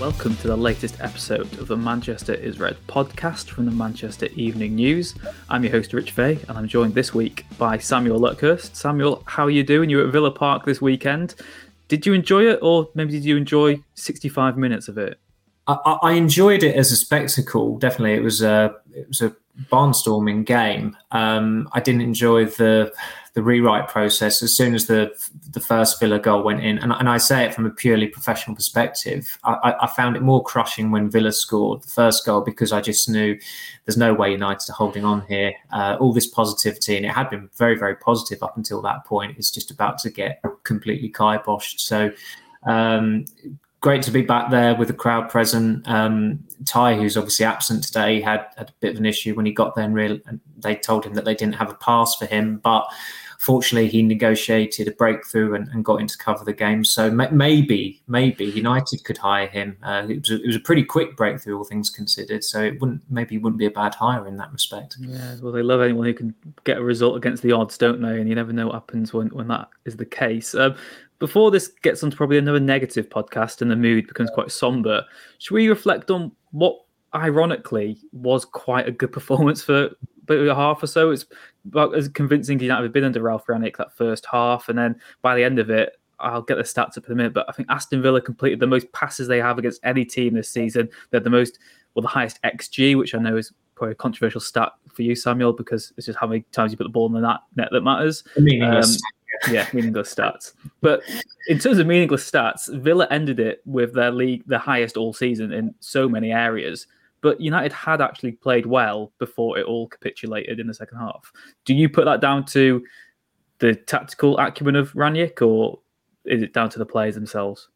Welcome to the latest episode of the Manchester is Red podcast from the Manchester Evening News. I'm your host, Rich Fay, and I'm joined this week by Samuel Luckhurst. Samuel, how are you doing? You were at Villa Park this weekend. Did you enjoy it, or maybe did you enjoy 65 minutes of it? I, I enjoyed it as a spectacle. Definitely, it was a it was a barnstorming game. Um, I didn't enjoy the the rewrite process as soon as the the first Villa goal went in, and, and I say it from a purely professional perspective. I, I, found it more crushing when Villa scored the first goal because I just knew there's no way United are holding on here. Uh, all this positivity, and it had been very very positive up until that point. is just about to get completely kiboshed. So. Um, great to be back there with the crowd present. Um, Ty, who's obviously absent today, had, had, a bit of an issue when he got there, and, real, and they told him that they didn't have a pass for him. But fortunately, he negotiated a breakthrough and, and got in to cover the game. So maybe, maybe United could hire him. Uh, it, was a, it was a pretty quick breakthrough, all things considered. So it wouldn't maybe wouldn't be a bad hire in that respect. Yeah, well, they love anyone who can get a result against the odds, don't they? And you never know what happens when, when that is the case. Um, before this gets onto probably another negative podcast and the mood becomes quite somber, should we reflect on what ironically was quite a good performance for about a half or so? It's about as convincing United have been under Ralf Rangnick that first half, and then by the end of it, I'll get the stats up in a minute, but I think Aston Villa completed the most passes they have against any team this season. They're the most, well, the highest XG, which I know is probably a controversial stat for you, Samuel, because it's just how many times you put the ball in the net, that matters. Meaningless. Um, yeah, meaningless stats. But in terms of meaningless stats, Villa ended it with their league the highest all season in so many areas. But United had actually played well before it all capitulated in the second half. Do you put that down to the tactical acumen of Rangnick, or is it down to the players themselves?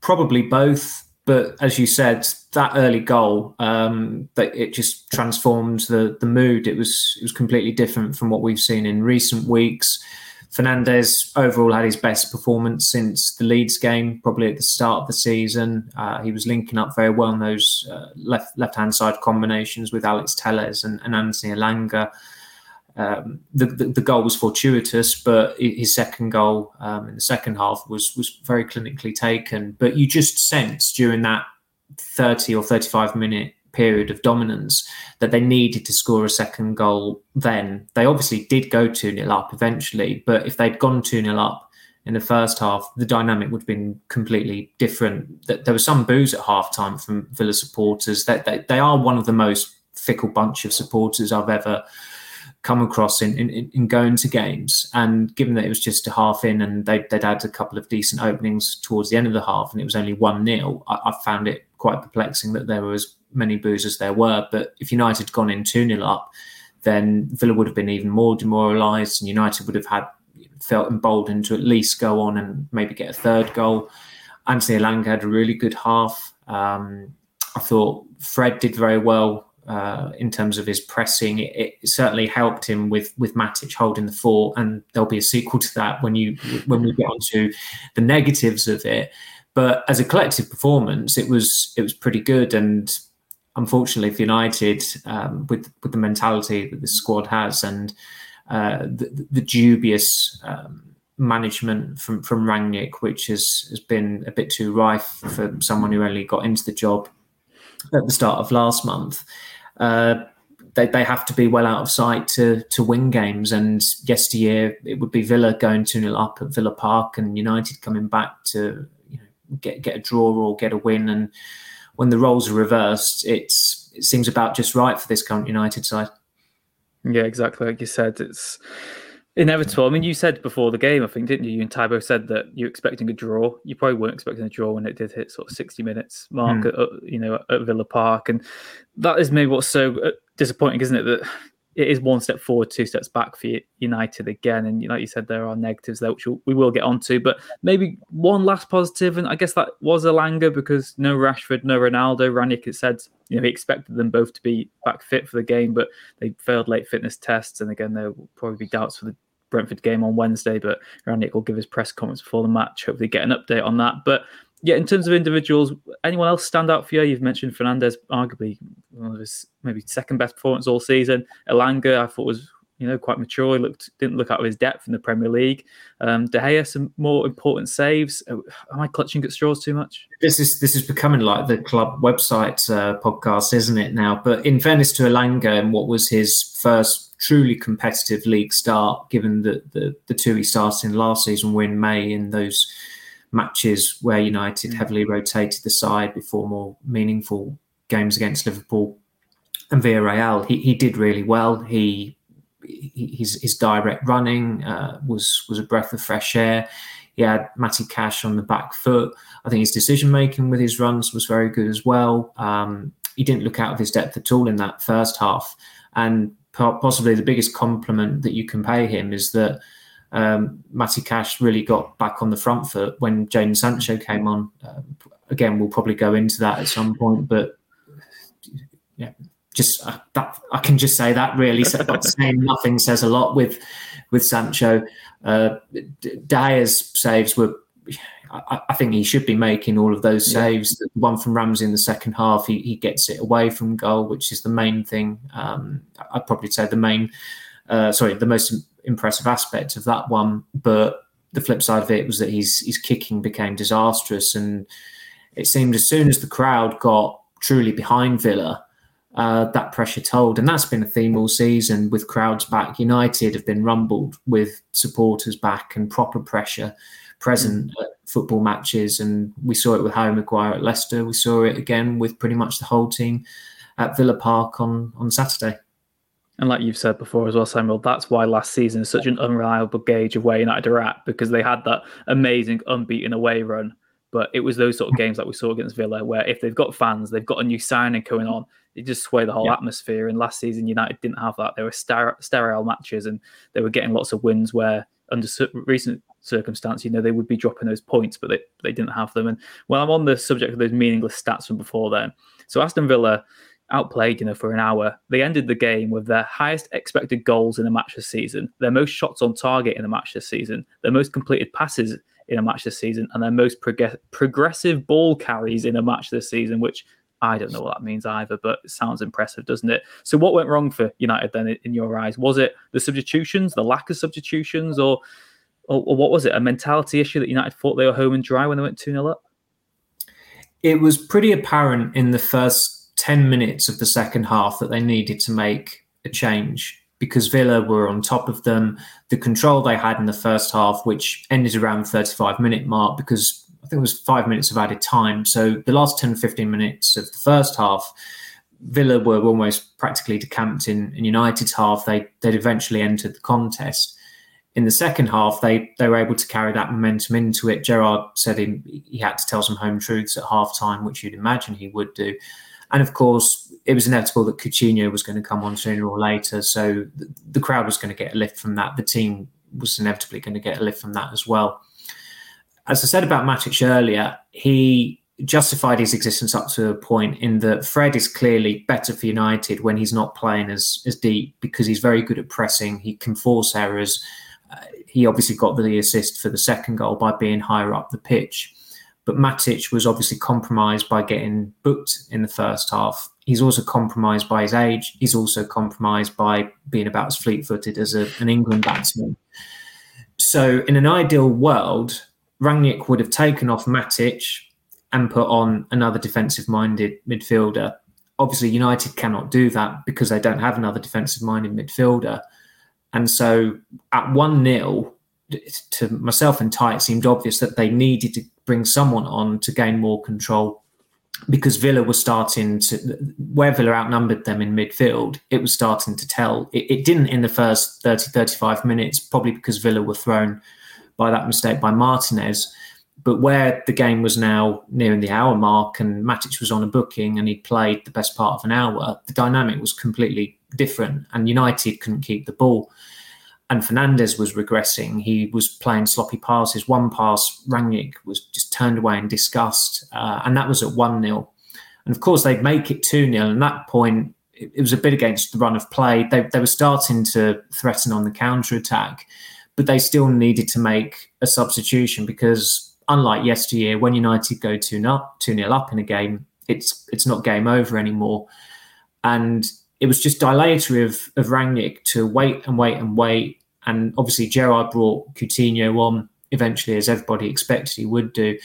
Probably both. But as you said, that early goal, um, that it just transformed the the mood. It was it was completely different from what we've seen in recent weeks. Fernandes overall had his best performance since the Leeds game, probably at the start of the season. Uh, he was linking up very well in those uh, left left hand side combinations with Alex Telles and, and Anthony Elanga. Um, the, the, the, goal was fortuitous, but his second goal um, in the second half was was very clinically taken. But you just sense during that thirty or thirty five minute period of dominance that they needed to score a second goal then. They obviously did go 2 0 up eventually, but if they'd gone 2 0 up in the first half, the dynamic would have been completely different. That there was some boos at half time from Villa supporters. That they, they, are one of the most fickle bunch of supporters I've ever come across in, in, in, going to games. And given that it was just a half in and they, would had a couple of decent openings towards the end of the half and it was only 1 0, I, I, found it quite perplexing that there were as many boos as there were. But if United had gone in 2 0 up, then Villa would have been even more demoralised and United would have had felt emboldened to at least go on and maybe get a third goal. Anthony Elanga had a really good half. Um, I thought Fred did very well uh, in terms of his pressing. It, it, certainly helped him with with Matic holding the fort, and there'll be a sequel to that when you when we get onto the negatives of it. But as a collective performance, it was it was pretty good, and unfortunately for United, um, with with the mentality that the squad has and uh, the, the, dubious um, management from from Rangnick, which has has been a bit too rife for someone who only got into the job at the start of last month. Uh, they, they have to be well out of sight to to win games. And yesteryear, it would be Villa going 2 0 up at Villa Park and United coming back to get, get a draw or get a win. And when the roles are reversed, it's it seems about just right for this current United side. Yeah, exactly. Like you said, it's inevitable. I mean, you said before the game, I think, didn't you? You and Tybo said that you're expecting a draw. You probably weren't expecting a draw when it did hit sort of 60 minutes mark mm. at, you know, at Villa Park, and that is maybe what's so uh, disappointing, isn't it? That it is one step forward, two steps back for United again. And like you said, there are negatives there, which we will get onto. But maybe one last positive, and I guess that was Elanga because no Rashford, no Ronaldo. Rangnick had said you know he expected them both to be back fit for the game, but they failed late fitness tests, and again there will probably be doubts for the Brentford game on Wednesday. But Rangnick will give his press comments before the match. Hopefully, get an update on that. But yeah, in terms of individuals, anyone else stand out for you? You've mentioned Fernandes, arguably one of his maybe second best performance all season. Elanga, I thought was you know quite mature. He looked didn't look out of his depth in the Premier League. Um, De Gea some more important saves. Uh, am I clutching at straws too much? This is this is becoming like the club website uh, podcast, isn't it now? But in fairness to Elanga and what was his first truly competitive league start, given that the the two he started in last season were in May in those matches where United mm. heavily rotated the side before more meaningful games against Liverpool and Villarreal. He, he did really well. He, his, his direct running uh, was was a breath of fresh air. He had Matty Cash on the back foot. I think his decision making with his runs was very good as well. Um, he didn't look out of his depth at all in that first half. And possibly the biggest compliment that you can pay him is that um, Matty Cash really got back on the front foot when Jadon Sancho came on. Uh, again, we'll probably go into that at some point, but yeah, just uh, that I can just say that really. Saying nothing says a lot with with Sancho. Uh, De Gea's saves were. I, I, think he should be making all of those saves. Yeah. The one from Ramsey in the second half, he, he gets it away from goal, which is the main thing. Um, I'd probably say the main, uh, sorry, the most impressive aspect of that one. But the flip side of it was that his his kicking became disastrous, and it seemed as soon as the crowd got truly behind Villa, uh, that pressure told, and that's been a theme all season. With crowds back, United have been rumbled with supporters back and proper pressure present mm. at football matches, and we saw it with Harry Maguire at Leicester. We saw it again with pretty much the whole team at Villa Park on on Saturday. And like you've said before as well, Samuel, that's why last season is such an unreliable gauge of where United are at because they had that amazing unbeaten away run. But it was those sort of games that we saw against Villa where if they've got fans, they've got a new signing going on, it just sway the whole yeah. atmosphere. And last season, United didn't have that. They were sterile matches and they were getting lots of wins where, under recent circumstance, you know, they would be dropping those points, but they, they didn't have them. And while I'm on the subject of those meaningless stats from before then, so Aston Villa outplayed, you know, for an hour. They ended the game with their highest expected goals in a match this season, their most shots on target in a match this season, their most completed passes in a match this season, and their most prog- progressive ball carries in a match this season, which I don't know what that means either, but it sounds impressive, doesn't it? So, what went wrong for United then, in your eyes? Was it the substitutions, the lack of substitutions, or, or, or what was it? A mentality issue that United thought they were home and dry when they went 2 0 up? It was pretty apparent in the first 10 minutes of the second half that they needed to make a change because Villa were on top of them. The control they had in the first half, which ended around the 35 minute mark, because I think it was five minutes of added time. So the last 10, 15 minutes of the first half, Villa were almost practically decamped in, in United's half. They, they'd eventually entered the contest. In the second half, they, they were able to carry that momentum into it. Gerrard said he, he had to tell some home truths at half time, which you'd imagine he would do. And of course, it was inevitable that Coutinho was going to come on sooner or later. So the crowd was going to get a lift from that. The team was inevitably going to get a lift from that as well. As I said about Matic earlier, he justified his existence up to a point in that Fred is clearly better for United when he's not playing as, as deep because he's very good at pressing. He can force errors. Uh, he obviously got the assist for the second goal by being higher up the pitch. But Matic was obviously compromised by getting booked in the first half. He's also compromised by his age. He's also compromised by being about as fleet footed as a, an England batsman. So, in an ideal world, Rangnick would have taken off Matic and put on another defensive minded midfielder. Obviously, United cannot do that because they don't have another defensive minded midfielder. And so, at 1 0, to myself and Ty, it seemed obvious that they needed to bring someone on to gain more control because Villa was starting to, where Villa outnumbered them in midfield, it was starting to tell. It, it, didn't in the first 30, 35 minutes, probably because Villa were thrown by that mistake by Martinez. But where the game was now nearing the hour mark and Matic was on a booking and he played the best part of an hour, the dynamic was completely different, and United couldn't keep the ball. And Fernandes was regressing. He was playing sloppy passes. One pass, Rangnick was just turned away in disgust, uh, and that was at one 0 And of course, they'd make it two 0 And at that point, it, it was a bit against the run of play. They they were starting to threaten on the counter attack, but they still needed to make a substitution because unlike yesteryear, when United go two up, two nil up in a game, it's it's not game over anymore. And it was just dilatory of of Rangnick to wait and wait and wait. And obviously Gerrard brought Coutinho on eventually, as everybody expected he would do.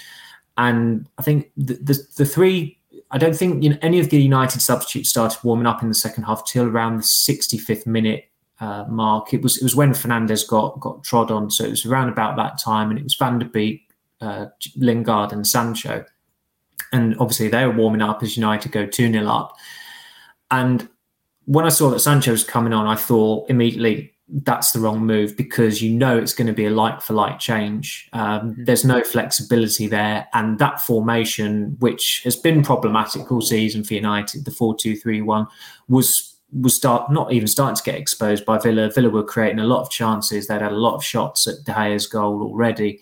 And I think the the, the three. I don't think you know, any of the United substitutes started warming up in the second half till around the 65th minute uh, mark. It was it was when Fernandes got got trod on, so it was around about that time, and it was Van der Beek uh, Lingard and Sancho. And obviously they were warming up as United go 2 0 up. And when I saw that Sancho was coming on, I thought immediately that's the wrong move because you know it's going to be a like for like change. Um, mm-hmm. There's no flexibility there. And that formation, which has been problematic all season for United, the 4 2 3 1, was was start not even starting to get exposed by Villa. Villa were creating a lot of chances. They'd had a lot of shots at De Gea's goal already.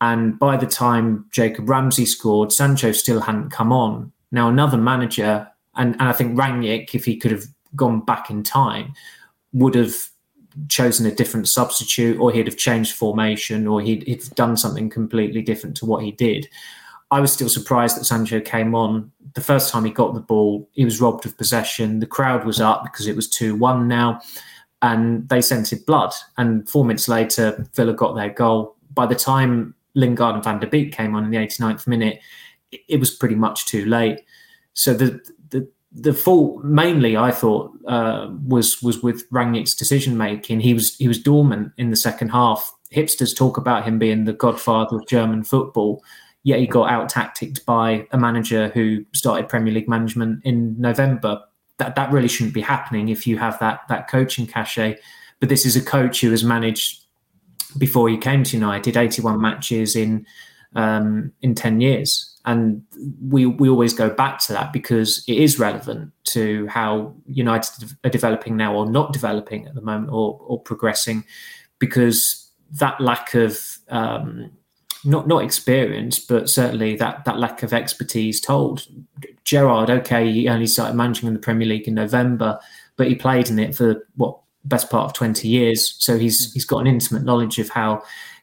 And by the time Jacob Ramsey scored, Sancho still hadn't come on. Now, another manager, and, and I think Rangnick, if he could have gone back in time, would have chosen a different substitute or he'd have changed formation or he'd, he'd done something completely different to what he did. I was still surprised that Sancho came on. The first time he got the ball, he was robbed of possession. The crowd was up because it was 2 1 now, and they scented blood. And four minutes later, Villa got their goal. By the time Lingard and Van der Beek came on in the 89th minute, it was pretty much too late. So the the fault mainly I thought uh, was was with Rangnick's decision making. He was he was dormant in the second half. Hipsters talk about him being the godfather of German football, yet he got out tacticked by a manager who started Premier League management in November. That that really shouldn't be happening if you have that that coaching cachet. But this is a coach who has managed before he came to United, 81 matches in um, in 10 years. And we we always go back to that because it is relevant to how United are developing now or not developing at the moment or, or progressing because that lack of um, not not experience, but certainly that that lack of expertise told. Gerrard. okay, he only started managing in the Premier League in November, but he played in it for what best part of 20 years. So he's he's got an intimate knowledge of how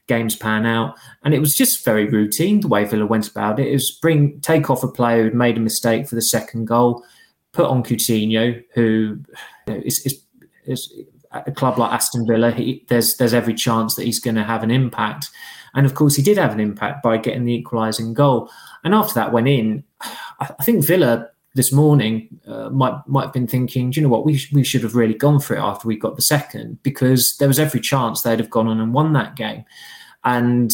games pan out. And it was just very routine the way Villa went about it. It was bring take off a player who'd made a mistake for the second goal, put on Coutinho, who you know, is, is, is a club like Aston Villa, he, there's there's every chance that he's going to have an impact. And of course, he did have an impact by getting the equalising goal. And after that went in, I think Villa this morning uh, might might have been thinking, do you know what, we sh- we should have really gone for it after we got the second because there was every chance they'd have gone on and won that game, and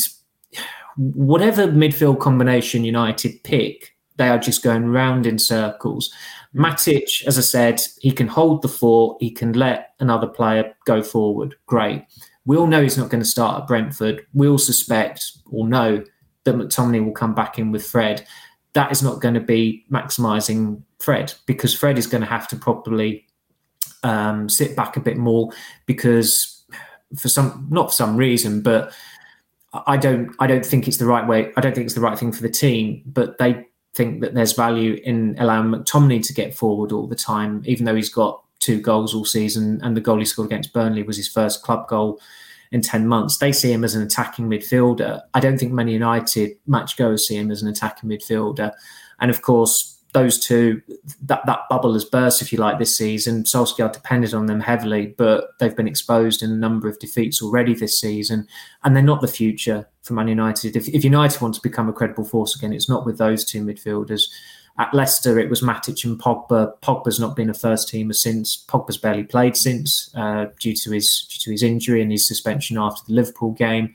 whatever midfield combination United pick, they are just going round in circles. Matic, as I said, he can hold the fort, he can let another player go forward. Great. We all know he's not going to start at Brentford. We all suspect or know that McTominay will come back in with Fred that is not going to be maximizing Fred because Fred is going to have to probably um, sit back a bit more because for some not for some reason, but I don't I don't think it's the right way. I don't think it's the right thing for the team, but they think that there's value in allowing McTominay to get forward all the time, even though he's got two goals all season and the goal he scored against Burnley was his first club goal in 10 months. They see him as an attacking midfielder. I don't think many United match goers see him as an attacking midfielder. And of course, those two, that, that bubble has burst, if you like, this season. Solskjaer depended on them heavily, but they've been exposed in a number of defeats already this season. And they're not the future for Man United. If, if United want to become a credible force again, it's not with those two midfielders. At Leicester, it was Matic and Pogba. Pogba's not been a first teamer since. Pogba's barely played since uh, due to his due to his injury and his suspension after the Liverpool game.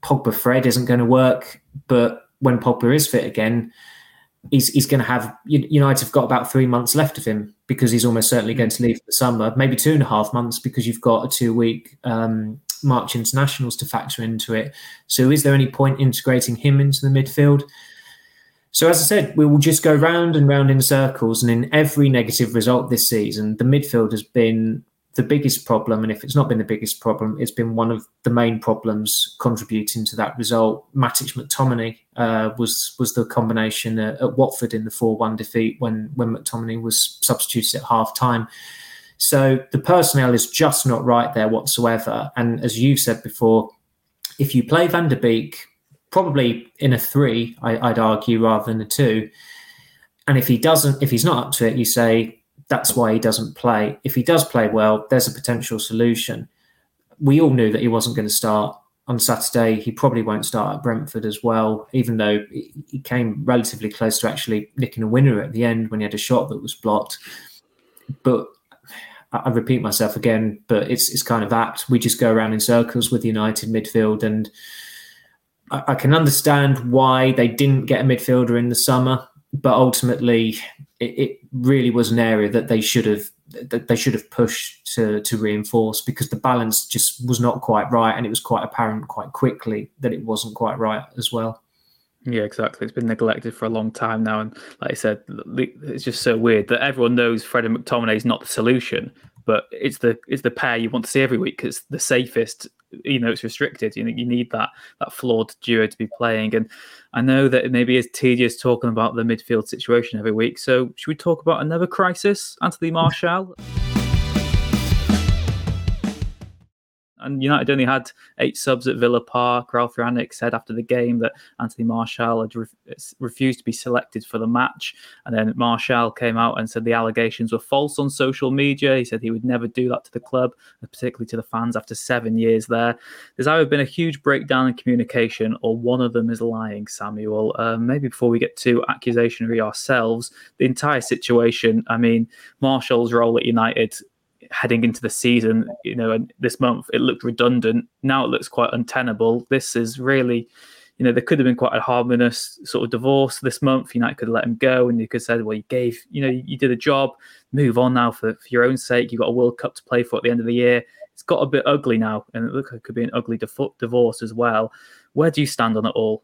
Pogba Fred isn't going to work, but when Pogba is fit again, he's he's going to have United have got about three months left of him because he's almost certainly going to leave for the summer. Maybe two and a half months because you've got a two week um, March internationals to factor into it. So, is there any point integrating him into the midfield? So, as I said, we will just go round and round in circles. And in every negative result this season, the midfield has been the biggest problem. And if it's not been the biggest problem, it's been one of the main problems contributing to that result. Matic McTominay uh, was was the combination at, at Watford in the 4 1 defeat when, when McTominay was substituted at half time. So the personnel is just not right there whatsoever. And as you've said before, if you play Van der Beek, probably in a three, I, would argue, rather than a two. And if he doesn't, if he's not up to it, you say that's why he doesn't play. If he does play well, there's a potential solution. We all knew that he wasn't going to start on Saturday. He probably won't start at Brentford as well, even though he came relatively close to actually nicking a winner at the end when he had a shot that was blocked. But I repeat myself again, but it's it's kind of apt. We just go around in circles with United midfield, and I, I can understand why they didn't get a midfielder in the summer, but ultimately, it, it really was an area that they should have that they should have pushed to to reinforce because the balance just was not quite right, and it was quite apparent quite quickly that it wasn't quite right as well. Yeah, exactly. It's been neglected for a long time now, and like I said, it's just so weird that everyone knows Fred and McTominay is not the solution, but it's the it's the pair you want to see every week. because the safest. You know, it's restricted. You know, you need that that flawed duo to be playing, and I know that it maybe is tedious talking about the midfield situation every week. So, should we talk about another crisis, Anthony Martial? And United only had eight subs at Villa Park. Ralf Rangnick said after the game that Anthony Martial had re- refused to be selected for the match. And then Martial came out and said the allegations were false on social media. He said he would never do that to the club, particularly to the fans after seven years there. There's either been a huge breakdown in communication or one of them is lying, Samuel. Uh, maybe before we get too accusationary ourselves, the entire situation, I mean, Martial's role at United heading into the season, you know, and this month it looked redundant. Now it looks quite untenable. This is really, you know, there could have been quite a harmonious sort of divorce this month. United could let him go, and you could say, well, you gave, you know, you did a job. Move on now for, for your own sake. You've got a World Cup to play for at the end of the year. It's got a bit ugly now, and it like it could be an ugly divorce as well. Where do you stand on it all?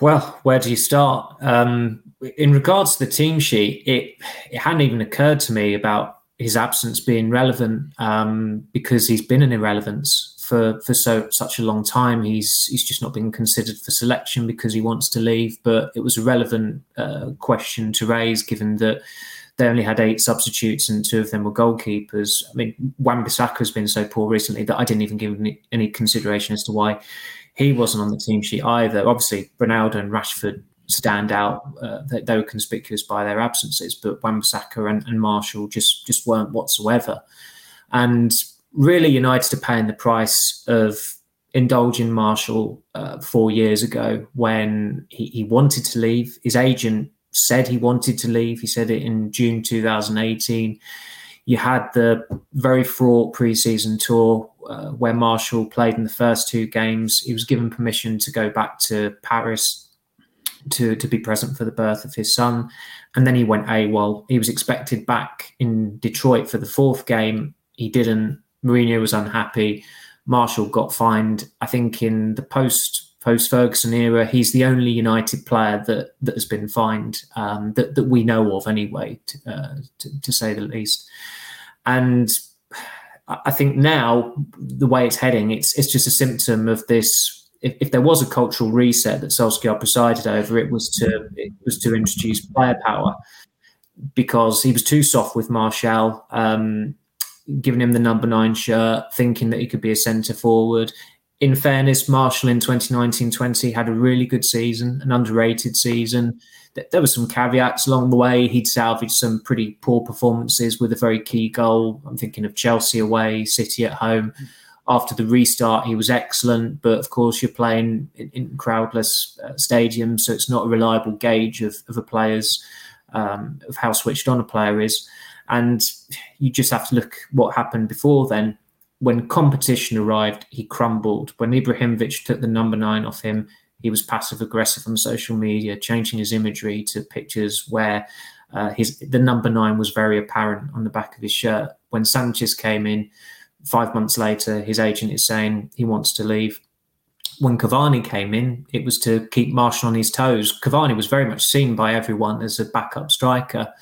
Well, where do you start? Um, in regards to the team sheet, it it hadn't even occurred to me about his absence being relevant um, because he's been an irrelevance for for so such a long time. He's he's just not been considered for selection because he wants to leave. But it was a relevant uh, question to raise, given that they only had eight substitutes and two of them were goalkeepers. I mean, Wan-Bissaka has been so poor recently that I didn't even give any consideration as to why he wasn't on the team sheet either. Obviously, Ronaldo and Rashford stand out. Uh, they, they, were conspicuous by their absences, but Wan-Bissaka and, and Martial just just weren't whatsoever. And really, United are paying the price of indulging Martial uh, four years ago when he, he wanted to leave. His agent said he wanted to leave. He said it in June 2018. You had the very fraught preseason tour uh, where Martial played in the first two games. He was given permission to go back to Paris to, to be present for the birth of his son. And then he went AWOL. He was expected back in Detroit for the fourth game. He didn't. Mourinho was unhappy. Martial got fined. I think in the post post Ferguson era, he's the only United player that that has been fined um, that that we know of anyway, to, uh, to, to say the least. And I think now the way it's heading, it's it's just a symptom of this if, if, there was a cultural reset that Solskjaer presided over, it was to it was to introduce player power because he was too soft with Martial, um, giving him the number nine shirt, thinking that he could be a centre forward. In fairness, Martial in 2019-20 had a really good season, an underrated season. There were some caveats along the way. He'd salvaged some pretty poor performances with a very key goal. I'm thinking of Chelsea away, City at home. After the restart, he was excellent. But of course, you're playing in, in crowdless uh, stadiums, so it's not a reliable gauge of, of a player's um, of how switched on a player is. And you just have to look what happened before then. When competition arrived, he crumbled. When Ibrahimovic took the number nine off him, he was passive aggressive on social media, changing his imagery to pictures where uh, his the number nine was very apparent on the back of his shirt. When Sanchez came in, five months later, his agent is saying he wants to leave. when Cavani came in, it was to keep Martial on his toes. Cavani was very much seen by everyone as a backup striker.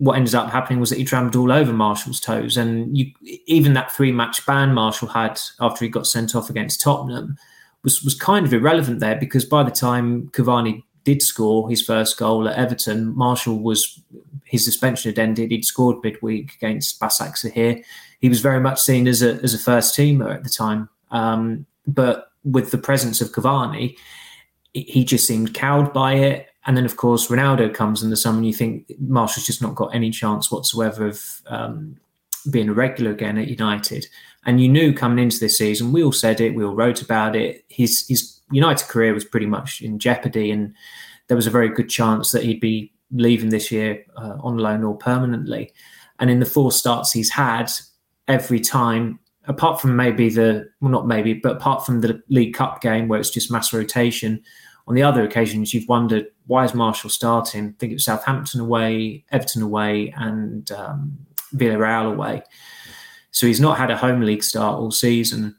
What ended up happening was that he trampled all over Martial's toes, and you, even that three-match ban Martial had after he got sent off against Tottenham was was kind of irrelevant there because by the time Cavani did score his first goal at Everton, Martial was his suspension had ended. He'd scored midweek against Basaksehir. He was very much seen as a as a first teamer at the time. Um, but with the presence of Cavani, he just seemed cowed by it. And then, of course, Ronaldo comes in the summer, and you think Martial's just not got any chance whatsoever of um, being a regular again at United. And you knew coming into this season, we all said it, we all wrote about it. His his United career was pretty much in jeopardy, and there was a very good chance that he'd be leaving this year uh, on loan or permanently. And in the four starts he's had, every time apart from maybe the well not maybe but apart from the league cup game where it's just mass rotation on the other occasions you've wondered why is Martial starting i think it was southampton away everton away and um, villarreal away so he's not had a home league start all season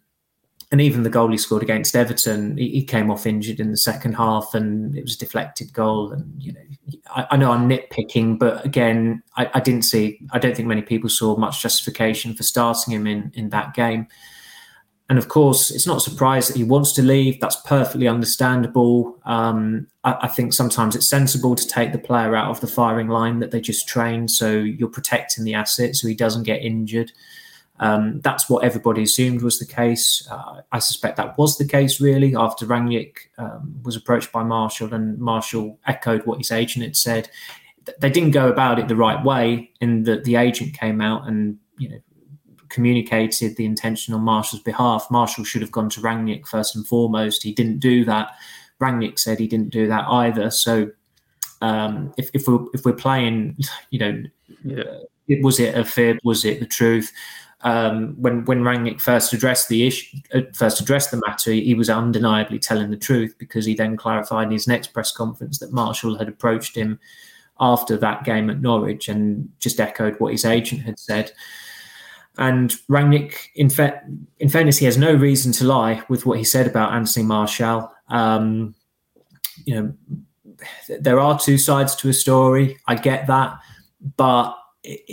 and even the goal he scored against Everton, he, he, came off injured in the second half, and it was a deflected goal. And you know, I, I know I'm nitpicking, but again, I, I, didn't see. I don't think many people saw much justification for starting him in in that game. And of course, it's not a surprise that he wants to leave. That's perfectly understandable. Um, I, I think sometimes it's sensible to take the player out of the firing line that they just trained, so you're protecting the asset so he doesn't get injured. Um, that's what everybody assumed was the case. Uh, I suspect that was the case, really, after Rangnick um, was approached by Martial and Martial echoed what his agent had said. They didn't go about it the right way, in that the agent came out and you know communicated the intention on Martial's behalf. Martial should have gone to Rangnick first and foremost. He didn't do that. Rangnick said he didn't do that either. So um, if, if we're if we're playing, you know, yeah. was it a fib? Was it the truth? um, when when Rangnick first addressed the issue, uh, first addressed the matter, he, was undeniably telling the truth because he then clarified in his next press conference that Martial had approached him after that game at Norwich and just echoed what his agent had said. And Rangnick, in, fa- in fairness, he has no reason to lie with what he said about Anthony Martial. Um, you know, there are two sides to a story. I get that, but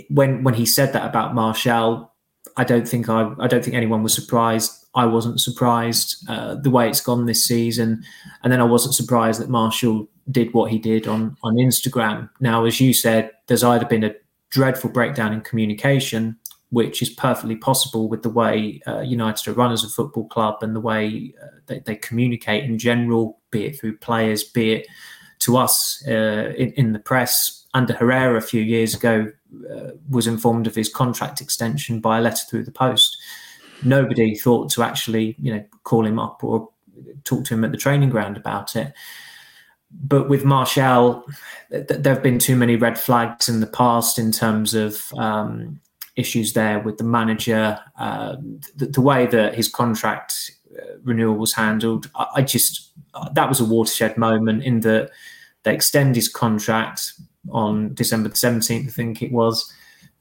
when when he said that about Martial, I don't think I, I don't think anyone was surprised. I wasn't surprised uh, the way it's gone this season, and then I wasn't surprised that Martial did what he did on on Instagram. Now, as you said, there's either been a dreadful breakdown in communication, which is perfectly possible with the way uh, United are run as a football club and the way uh, they, they, communicate in general, be it through players, be it to us uh, in, in the press. Under Herrera a few years ago, uh, was informed of his contract extension by a letter through the post. Nobody thought to actually, you know, call him up or talk to him at the training ground about it. But with Martial, th- there have been too many red flags in the past in terms of um, issues there with the manager, uh, the, the, way that his contract uh, renewal was handled. I, I just that was a watershed moment in that they extend his contract on December 17th, I think it was,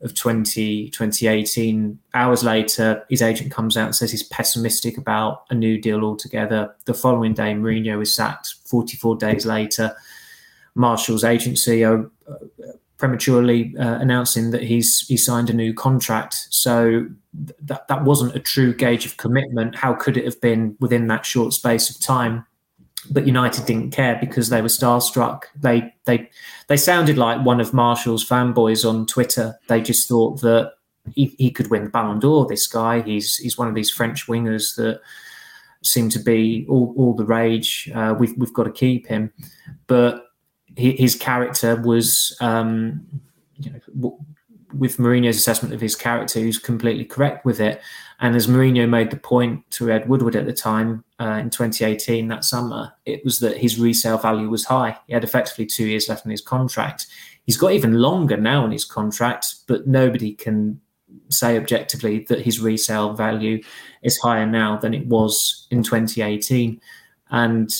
of 20, 2018. Hours later, his agent comes out and says he's pessimistic about a new deal altogether. The following day, Mourinho is sacked. 44 days later, Martial's agency uh, prematurely uh, announcing that he's he signed a new contract. So th- that that wasn't a true gauge of commitment. How could it have been within that short space of time? but United didn't care because they were starstruck. They they they sounded like one of Martial's fanboys on Twitter. They just thought that he, he could win the Ballon d'Or. This guy, he's he's one of these French wingers that seem to be all, all the rage. Uh, we've we've got to keep him, but his character was, um, you know, with Mourinho's assessment of his character, who's completely correct with it. And as Mourinho made the point to Ed Woodward at the time uh, in 2018, that summer, it was that his resale value was high. He had effectively two years left in his contract. He's got even longer now in his contract, but nobody can say objectively that his resale value is higher now than it was in 2018. And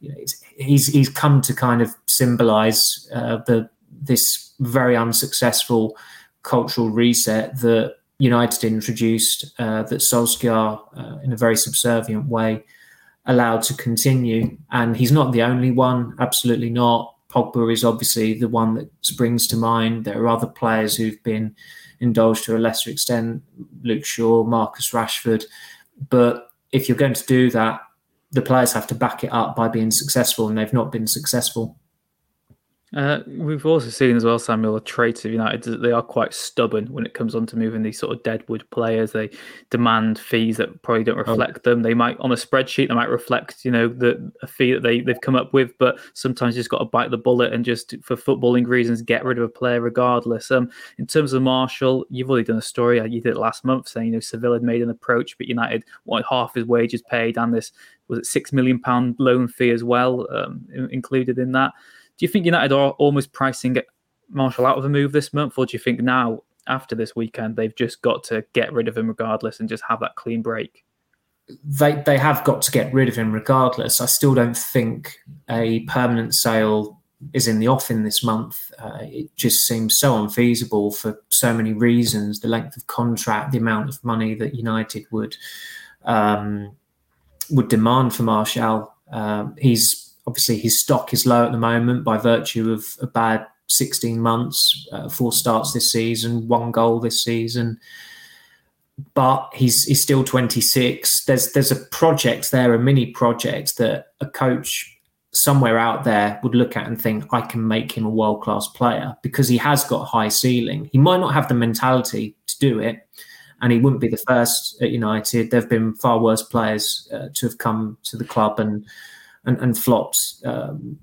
you know, he's he's come to kind of symbolise uh, the this very unsuccessful cultural reset that United introduced, uh, that Solskjaer, uh, in a very subservient way, allowed to continue. And he's not the only one, absolutely not. Pogba is obviously the one that springs to mind. There are other players who've been indulged to a lesser extent, Luke Shaw, Marcus Rashford. But if you're going to do that, the players have to back it up by being successful, and they've not been successful. Uh, we've also seen as well, Samuel, the traits of United that they are quite stubborn when it comes on to moving these sort of deadwood players. They demand fees that probably don't oh. reflect oh. them. They might on a spreadsheet they might reflect, you know, the a fee that they they've come up with, but sometimes you just got to bite the bullet and just for footballing reasons get rid of a player regardless. Um, in terms of Martial, you've already done a story. Uh, you did it last month saying you know Seville had made an approach, but United wanted half his wages paid and this was it six million pound loan fee as well um, included in that. Do you think United are almost pricing Martial out of a move this month, or do you think now after this weekend they've just got to get rid of him regardless and just have that clean break? They they have got to get rid of him regardless. I still don't think a permanent sale is in the offing this month. Uh, it just seems so unfeasible for so many reasons: the length of contract, the amount of money that United would um, would demand for Martial. Um, he's obviously his stock is low at the moment by virtue of a bad 16 months, uh, four starts this season, one goal this season. But he's he's still 26. There's there's a project there, a mini project that a coach somewhere out there would look at and think I can make him a world class player because he has got high ceiling. He might not have the mentality to do it, and he wouldn't be the first at United. There have been far worse players uh, to have come to the club and and, and flopped um,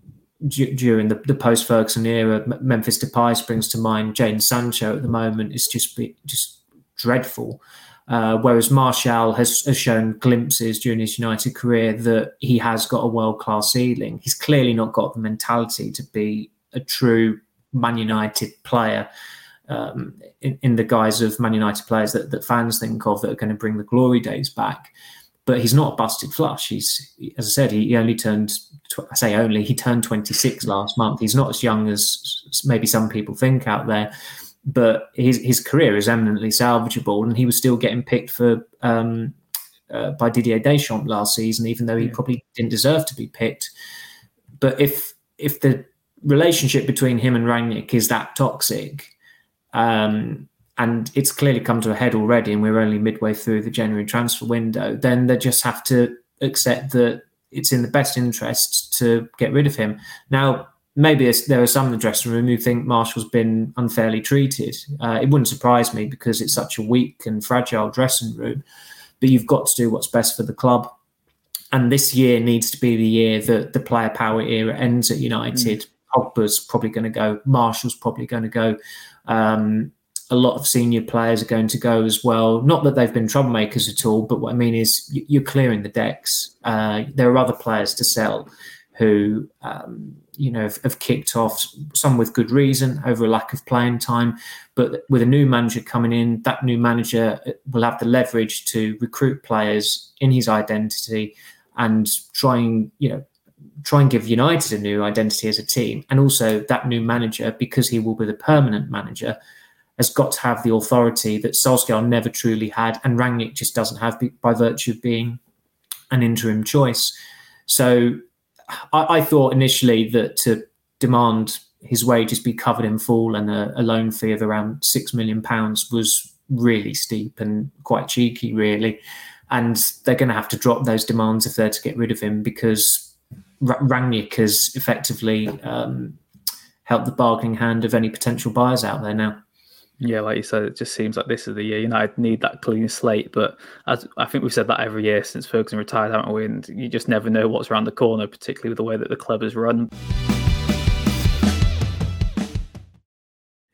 d- during the, the post Ferguson era. Memphis Depay springs to mind. Jadon Sancho at the moment is just be, just dreadful. Uh, whereas Martial has, has, shown glimpses during his United career that he has got a world class ceiling. He's clearly not got the mentality to be a true Man United player um, in, in, the guise of Man United players that, that fans think of that are going to bring the glory days back but he's not busted flush. He's, as I said, he only turned, I say only, he turned 26 last month. He's not as young as maybe some people think out there, but his, his career is eminently salvageable. And he was still getting picked for, um, uh, by Didier Deschamps last season, even though he yeah. probably didn't deserve to be picked. But if, if the relationship between him and Rangnick is that toxic, um, and it's clearly come to a head already, and we're only midway through the January transfer window, then they just have to accept that it's in the best interest to get rid of him. Now, maybe there are some in the dressing room who think Martial's been unfairly treated. Uh, it wouldn't surprise me because it's such a weak and fragile dressing room, but you've got to do what's best for the club. And this year needs to be the year that the player power era ends at United. Mm. Pogba's probably going to go. Martial's probably going to go. Um, a lot of senior players are going to go as well. Not that they've been troublemakers at all, but what I mean is you're clearing the decks. Uh, there are other players to sell who, um, you know, have, have, kicked off, some with good reason over a lack of playing time. But with a new manager coming in, that new manager will have the leverage to recruit players in his identity and try and, you know, try and give United a new identity as a team. And also that new manager, because he will be the permanent manager, has got to have the authority that Solskjaer never truly had, and Rangnick just doesn't have by virtue of being an interim choice. So I, I thought initially that to demand his wages be covered in full and a, a loan fee of around six million pounds was really steep and quite cheeky, really. And they're going to have to drop those demands if they're to get rid of him because Rangnick has effectively um, helped the bargaining hand of any potential buyers out there now. Yeah, like you said, it just seems like this is the year United need that clean slate. But as I think we've said that every year since Ferguson retired, haven't we? And you just never know what's around the corner, particularly with the way that the club is run.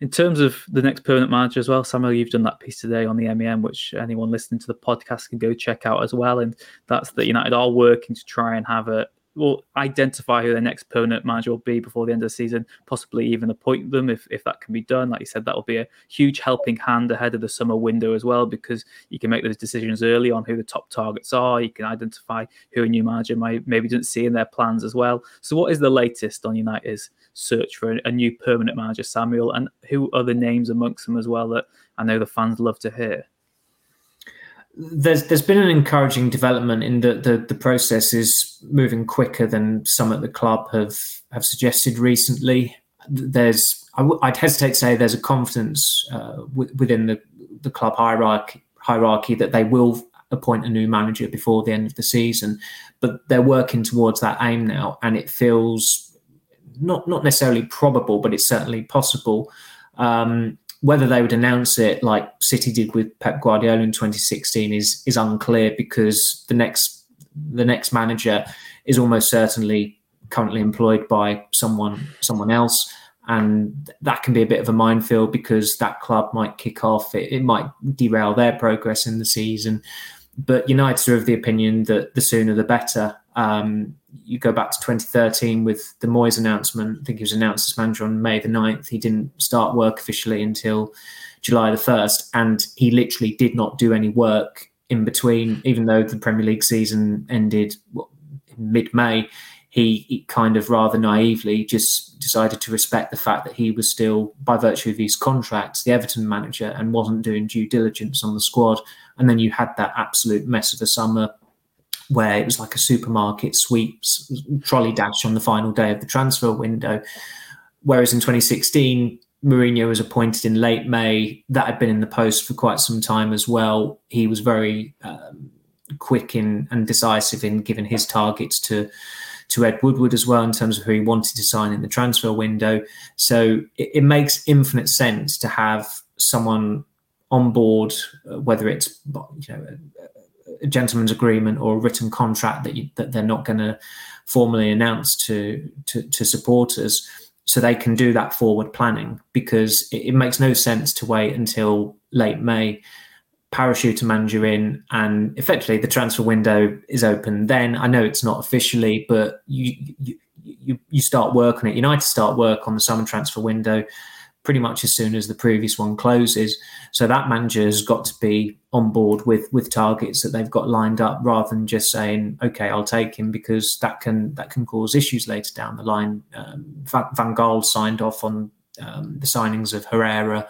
In terms of the next permanent manager as well, Samuel, you've done that piece today on the MEN, which anyone listening to the podcast can go check out as well. And that's that United are working to try and have a, will identify who their next permanent manager will be before the end of the season, possibly even appoint them if, if that can be done. Like you said, that will be a huge helping hand ahead of the summer window as well, because you can make those decisions early on who the top targets are. You can identify who a new manager might maybe didn't see in their plans as well. So, what is the latest on United's search for a, a new permanent manager, Samuel? And who are the names amongst them as well that I know the fans love to hear? There's there's been an encouraging development in that the, the process is moving quicker than some at the club have have suggested recently. There's I'd hesitate to say there's a confidence uh, w- within the the club hierarchy hierarchy that they will appoint a new manager before the end of the season, but they're working towards that aim now, and it feels not not necessarily probable, but it's certainly possible. Um, whether they would announce it like City did with Pep Guardiola in 2016 is is unclear because the next the next manager is almost certainly currently employed by someone someone else. And that can be a bit of a minefield because that club might kick off. It, it might derail their progress in the season. But United are of the opinion that the sooner the better. Um, you go back to 2013 with the Moyes announcement. I think he was announced as manager on May the 9th. He didn't start work officially until July the 1st. And he literally did not do any work in between, even though the Premier League season ended mid May. He, kind of rather naively just decided to respect the fact that he was still, by virtue of his contracts, the Everton manager and wasn't doing due diligence on the squad. And then you had that absolute mess of the summer where it was like a supermarket sweeps trolley dash on the final day of the transfer window. Whereas in 2016, Mourinho was appointed in late May. That had been in the post for quite some time as well. He was very um, quick in and decisive in giving his targets to to Ed Woodward as well in terms of who he wanted to sign in the transfer window. So it, it makes infinite sense to have someone on board, uh, whether it's you know gentleman's agreement or a written contract that you, that they're not going to formally announce to, to, to supporters so they can do that forward planning because it, it, makes no sense to wait until late May, parachute a manager in, and effectively the transfer window is open. Then I know it's not officially, but you you you, you start work on it. United start work on the summer transfer window pretty much as soon as the previous one closes. So that manager has got to be on board with with targets that they've got lined up, rather than just saying, "Okay, I'll take him," because that can that can cause issues later down the line. Um, Van Gaal signed off on um, the signings of Herrera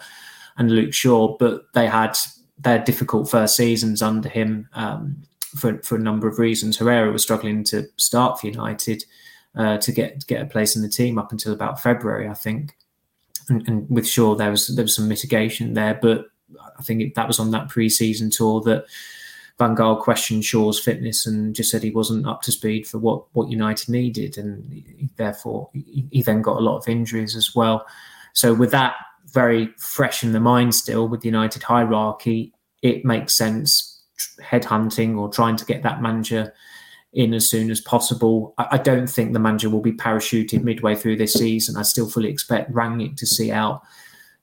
and Luke Shaw, but they had their difficult first seasons under him um, for for a number of reasons. Herrera was struggling to start for United. Uh, to get get a place in the team up until about February, I think and, and with Shaw there was there was some mitigation there, but I think it, that was on that pre-season tour that Van Gaal questioned Shaw's fitness and just said he wasn't up to speed for what what United needed, and he, therefore he, he then got a lot of injuries as well. So with that very fresh in the mind still with the United hierarchy, it makes sense headhunting or trying to get that manager in as soon as possible. I, I, don't think the manager will be parachuted midway through this season. I still fully expect Rangnick to see out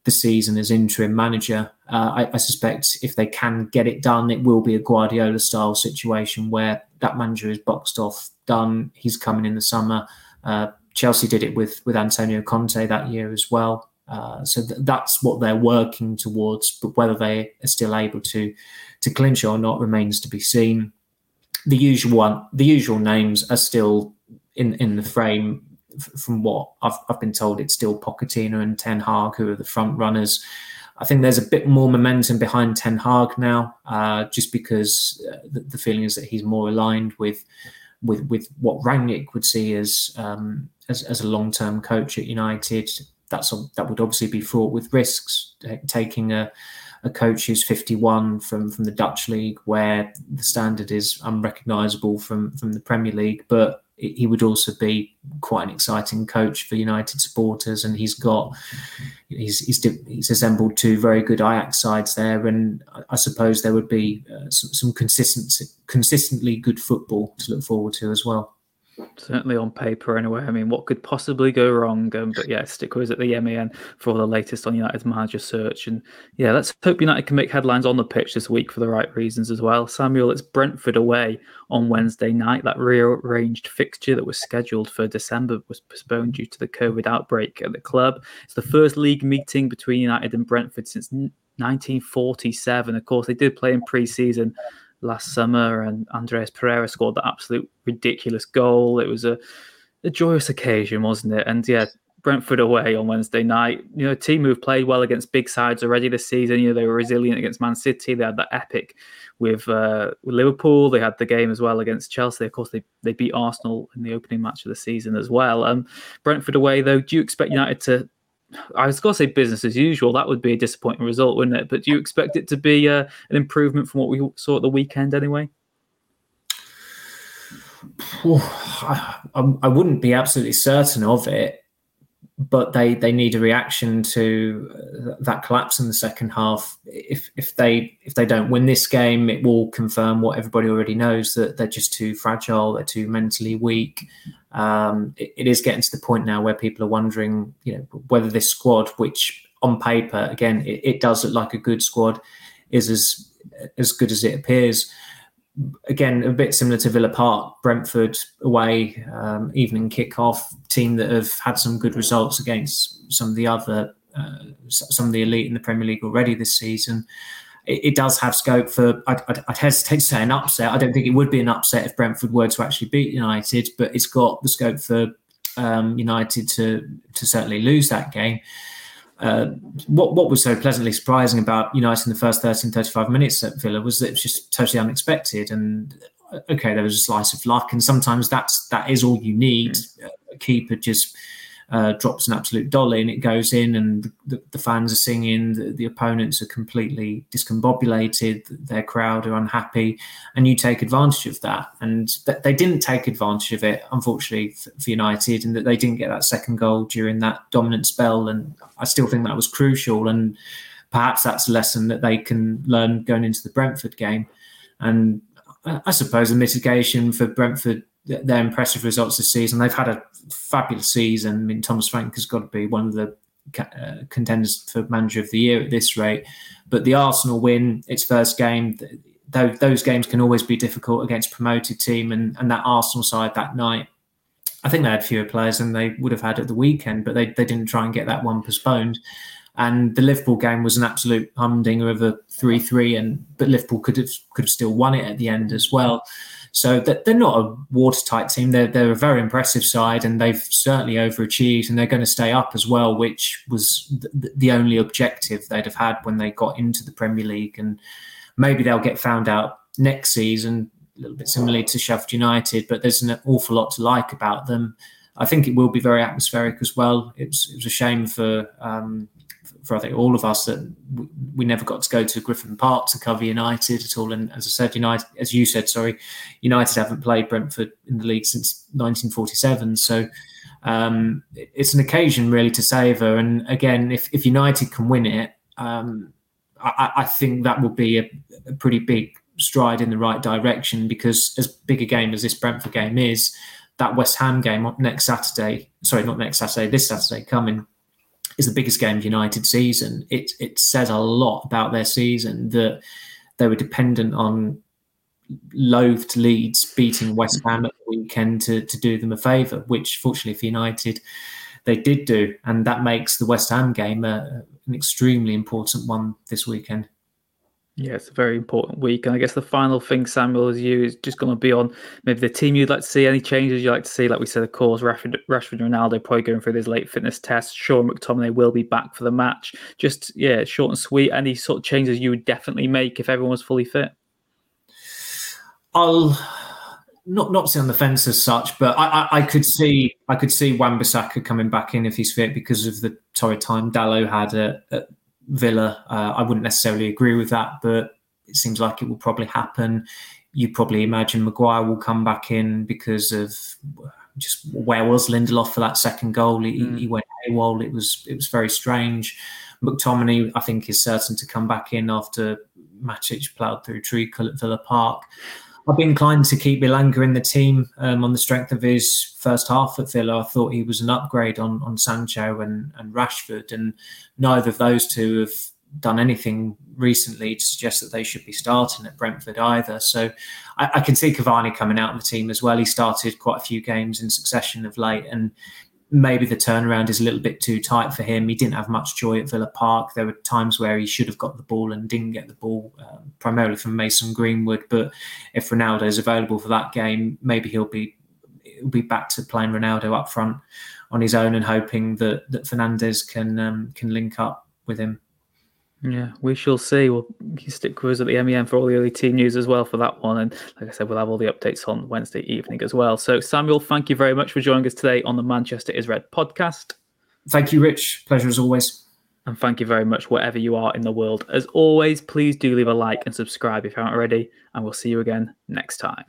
the season as interim manager. Uh, I, I, suspect if they can get it done, it will be a Guardiola style situation where that manager is boxed off, done. He's coming in the summer. Uh, Chelsea did it with with Antonio Conte that year as well. Uh, so th- that's what they're working towards. But whether they are still able to to clinch or not remains to be seen the usual one, the usual names are still in in the frame. From what I've, I've been told, it's still Pochettino and Ten Hag who are the front runners. I think there's a bit more momentum behind Ten Hag now, uh, just because uh, the, the, feeling is that he's more aligned with with with what Rangnick would see as um, as, as a long term coach at United. That's that would obviously be fraught with risks. Taking a a coach who's 51 from from the Dutch league, where the standard is unrecognisable from from the Premier League, but he would also be quite an exciting coach for United supporters, and he's got he's he's, he's assembled two very good Ajax sides there, and I suppose there would be uh, some, some consistent consistently good football to look forward to as well. Certainly on paper, anyway. I mean, what could possibly go wrong? Um, but yeah, stick with us at the MEN for all the latest on United's manager search. And yeah, let's hope United can make headlines on the pitch this week for the right reasons as well. Samuel, it's Brentford away on Wednesday night. That rearranged fixture that was scheduled for December was postponed due to the COVID outbreak at the club. It's the first league meeting between United and Brentford since 1947. Of course, they did play in pre season last summer, and Andreas Pereira scored that absolute ridiculous goal. It was a, a joyous occasion, wasn't it? And yeah, Brentford away on Wednesday night. You know, a team who've played well against big sides already this season. You know, they were resilient against Man City. They had that epic with, uh, with Liverpool. They had the game as well against Chelsea. Of course, they, they beat Arsenal in the opening match of the season as well. Um, Brentford away, though, do you expect United to? I was going to say business as usual. That would be a disappointing result, wouldn't it? But do you expect it to be uh, an improvement from what we saw at the weekend anyway? I, I wouldn't be absolutely certain of it but they they need a reaction to uh, that collapse in the second half. If if they if they don't win this game, it will confirm what everybody already knows that they're just too fragile, they're too mentally weak. Um, it, it is getting to the point now where people are wondering, you know, whether this squad, which on paper again it, it does look like a good squad, is as as good as it appears again, a bit similar to Villa Park, Brentford away, um, evening kick-off, team that have had some good results against some of the other, uh, some of the elite in the Premier League already this season. It, it does have scope for, I'd, I'd, I'd, hesitate to say an upset. I don't think it would be an upset if Brentford were to actually beat United, but it's got the scope for um, United to, to certainly lose that game. Uh, what what was so pleasantly surprising about United in the first 13, 35 minutes at Villa was that it was just totally unexpected. And uh, okay, there was a slice of luck, and sometimes that's that is all you need. Mm. A keeper just uh, drops an absolute dolly and it goes in, and the, the fans are singing. The, the, opponents are completely discombobulated. Their crowd are unhappy, and you take advantage of that. And th- they didn't take advantage of it, unfortunately, for, United, and that they didn't get that second goal during that dominant spell. And I still think that was crucial. And perhaps that's a lesson that they can learn going into the Brentford game. And I suppose a mitigation for Brentford their impressive results this season. They've had a fabulous season. I mean, Thomas Frank has got to be one of the uh, contenders for manager of the year at this rate. But the Arsenal win, its first game, those, those games can always be difficult against promoted team. And, and that Arsenal side that night, I think they had fewer players than they would have had at the weekend, but they, they didn't try and get that one postponed. And the Liverpool game was an absolute humdinger of a three-three, and but Liverpool could have could have still won it at the end as well. So they're not a watertight team. They're, they're a very impressive side and they've certainly overachieved and they're going to stay up as well, which was the only objective they'd have had when they got into the Premier League. And maybe they'll get found out next season, a little bit similarly to Sheffield United, but there's an awful lot to like about them. I think it will be very atmospheric as well. It was, it was a shame for um, for I think all of us that we never got to go to Griffin Park to cover United at all. And as I said, United, as you said, sorry, United haven't played Brentford in the league since 1947. So um, it's an occasion really to savour. And again, if, if United can win it, um, I, I, think that would be a, a pretty big stride in the right direction because as big a game as this Brentford game is, that West Ham game up next Saturday, sorry, not next Saturday, this Saturday coming is the biggest game of United season. It it says a lot about their season that they were dependent on loathed Leeds beating West Ham at the weekend to, to do them a favour, which fortunately for United they did do, and that makes the West Ham game a, an extremely important one this weekend. Yeah, it's a very important week. And I guess the final thing, Samuel, is you is just going to be on maybe the team you'd like to see, any changes you'd like to see. Like we said, of course, Rashford, Rashford Ronaldo probably going through this late fitness test. Sean McTominay will be back for the match. Just, yeah, short and sweet. Any sort of changes you would definitely make if everyone was fully fit? I'll not not say on the fence as such, but I, I, I could see I could see Wan-Bissaka coming back in if he's fit because of the torrid time Dalot had at, at Villa. Uh, I wouldn't necessarily agree with that, but it seems like it will probably happen. You probably imagine Maguire will come back in because of just where was Lindelof for that second goal? He, mm. he went AWOL. It was it was very strange. McTominay, I think, is certain to come back in after Matic ploughed through treacle at Villa Park. I'd be inclined to keep Elanga in the team um, on the strength of his first half at Villa. I thought he was an upgrade on on Sancho and, and Rashford, and neither of those two have done anything recently to suggest that they should be starting at Brentford either. So I, I can see Cavani coming out of the team as well. He started quite a few games in succession of late, and maybe the turnaround is a little bit too tight for him. He didn't have much joy at Villa Park. There were times where he should have got the ball and didn't get the ball, um, primarily from Mason Greenwood. But if Ronaldo is available for that game, maybe he'll be he'll be back to playing Ronaldo up front on his own and hoping that that Fernandes can um, can link up with him. Yeah, we shall see. We'll stick with us at the MEN for all the early team news as well for that one. And like I said, we'll have all the updates on Wednesday evening as well. So, Samuel, thank you very much for joining us today on the Manchester is Red podcast. Thank you, Rich. Pleasure as always. And thank you very much, wherever you are in the world. As always, please do leave a like and subscribe if you haven't already. And we'll see you again next time.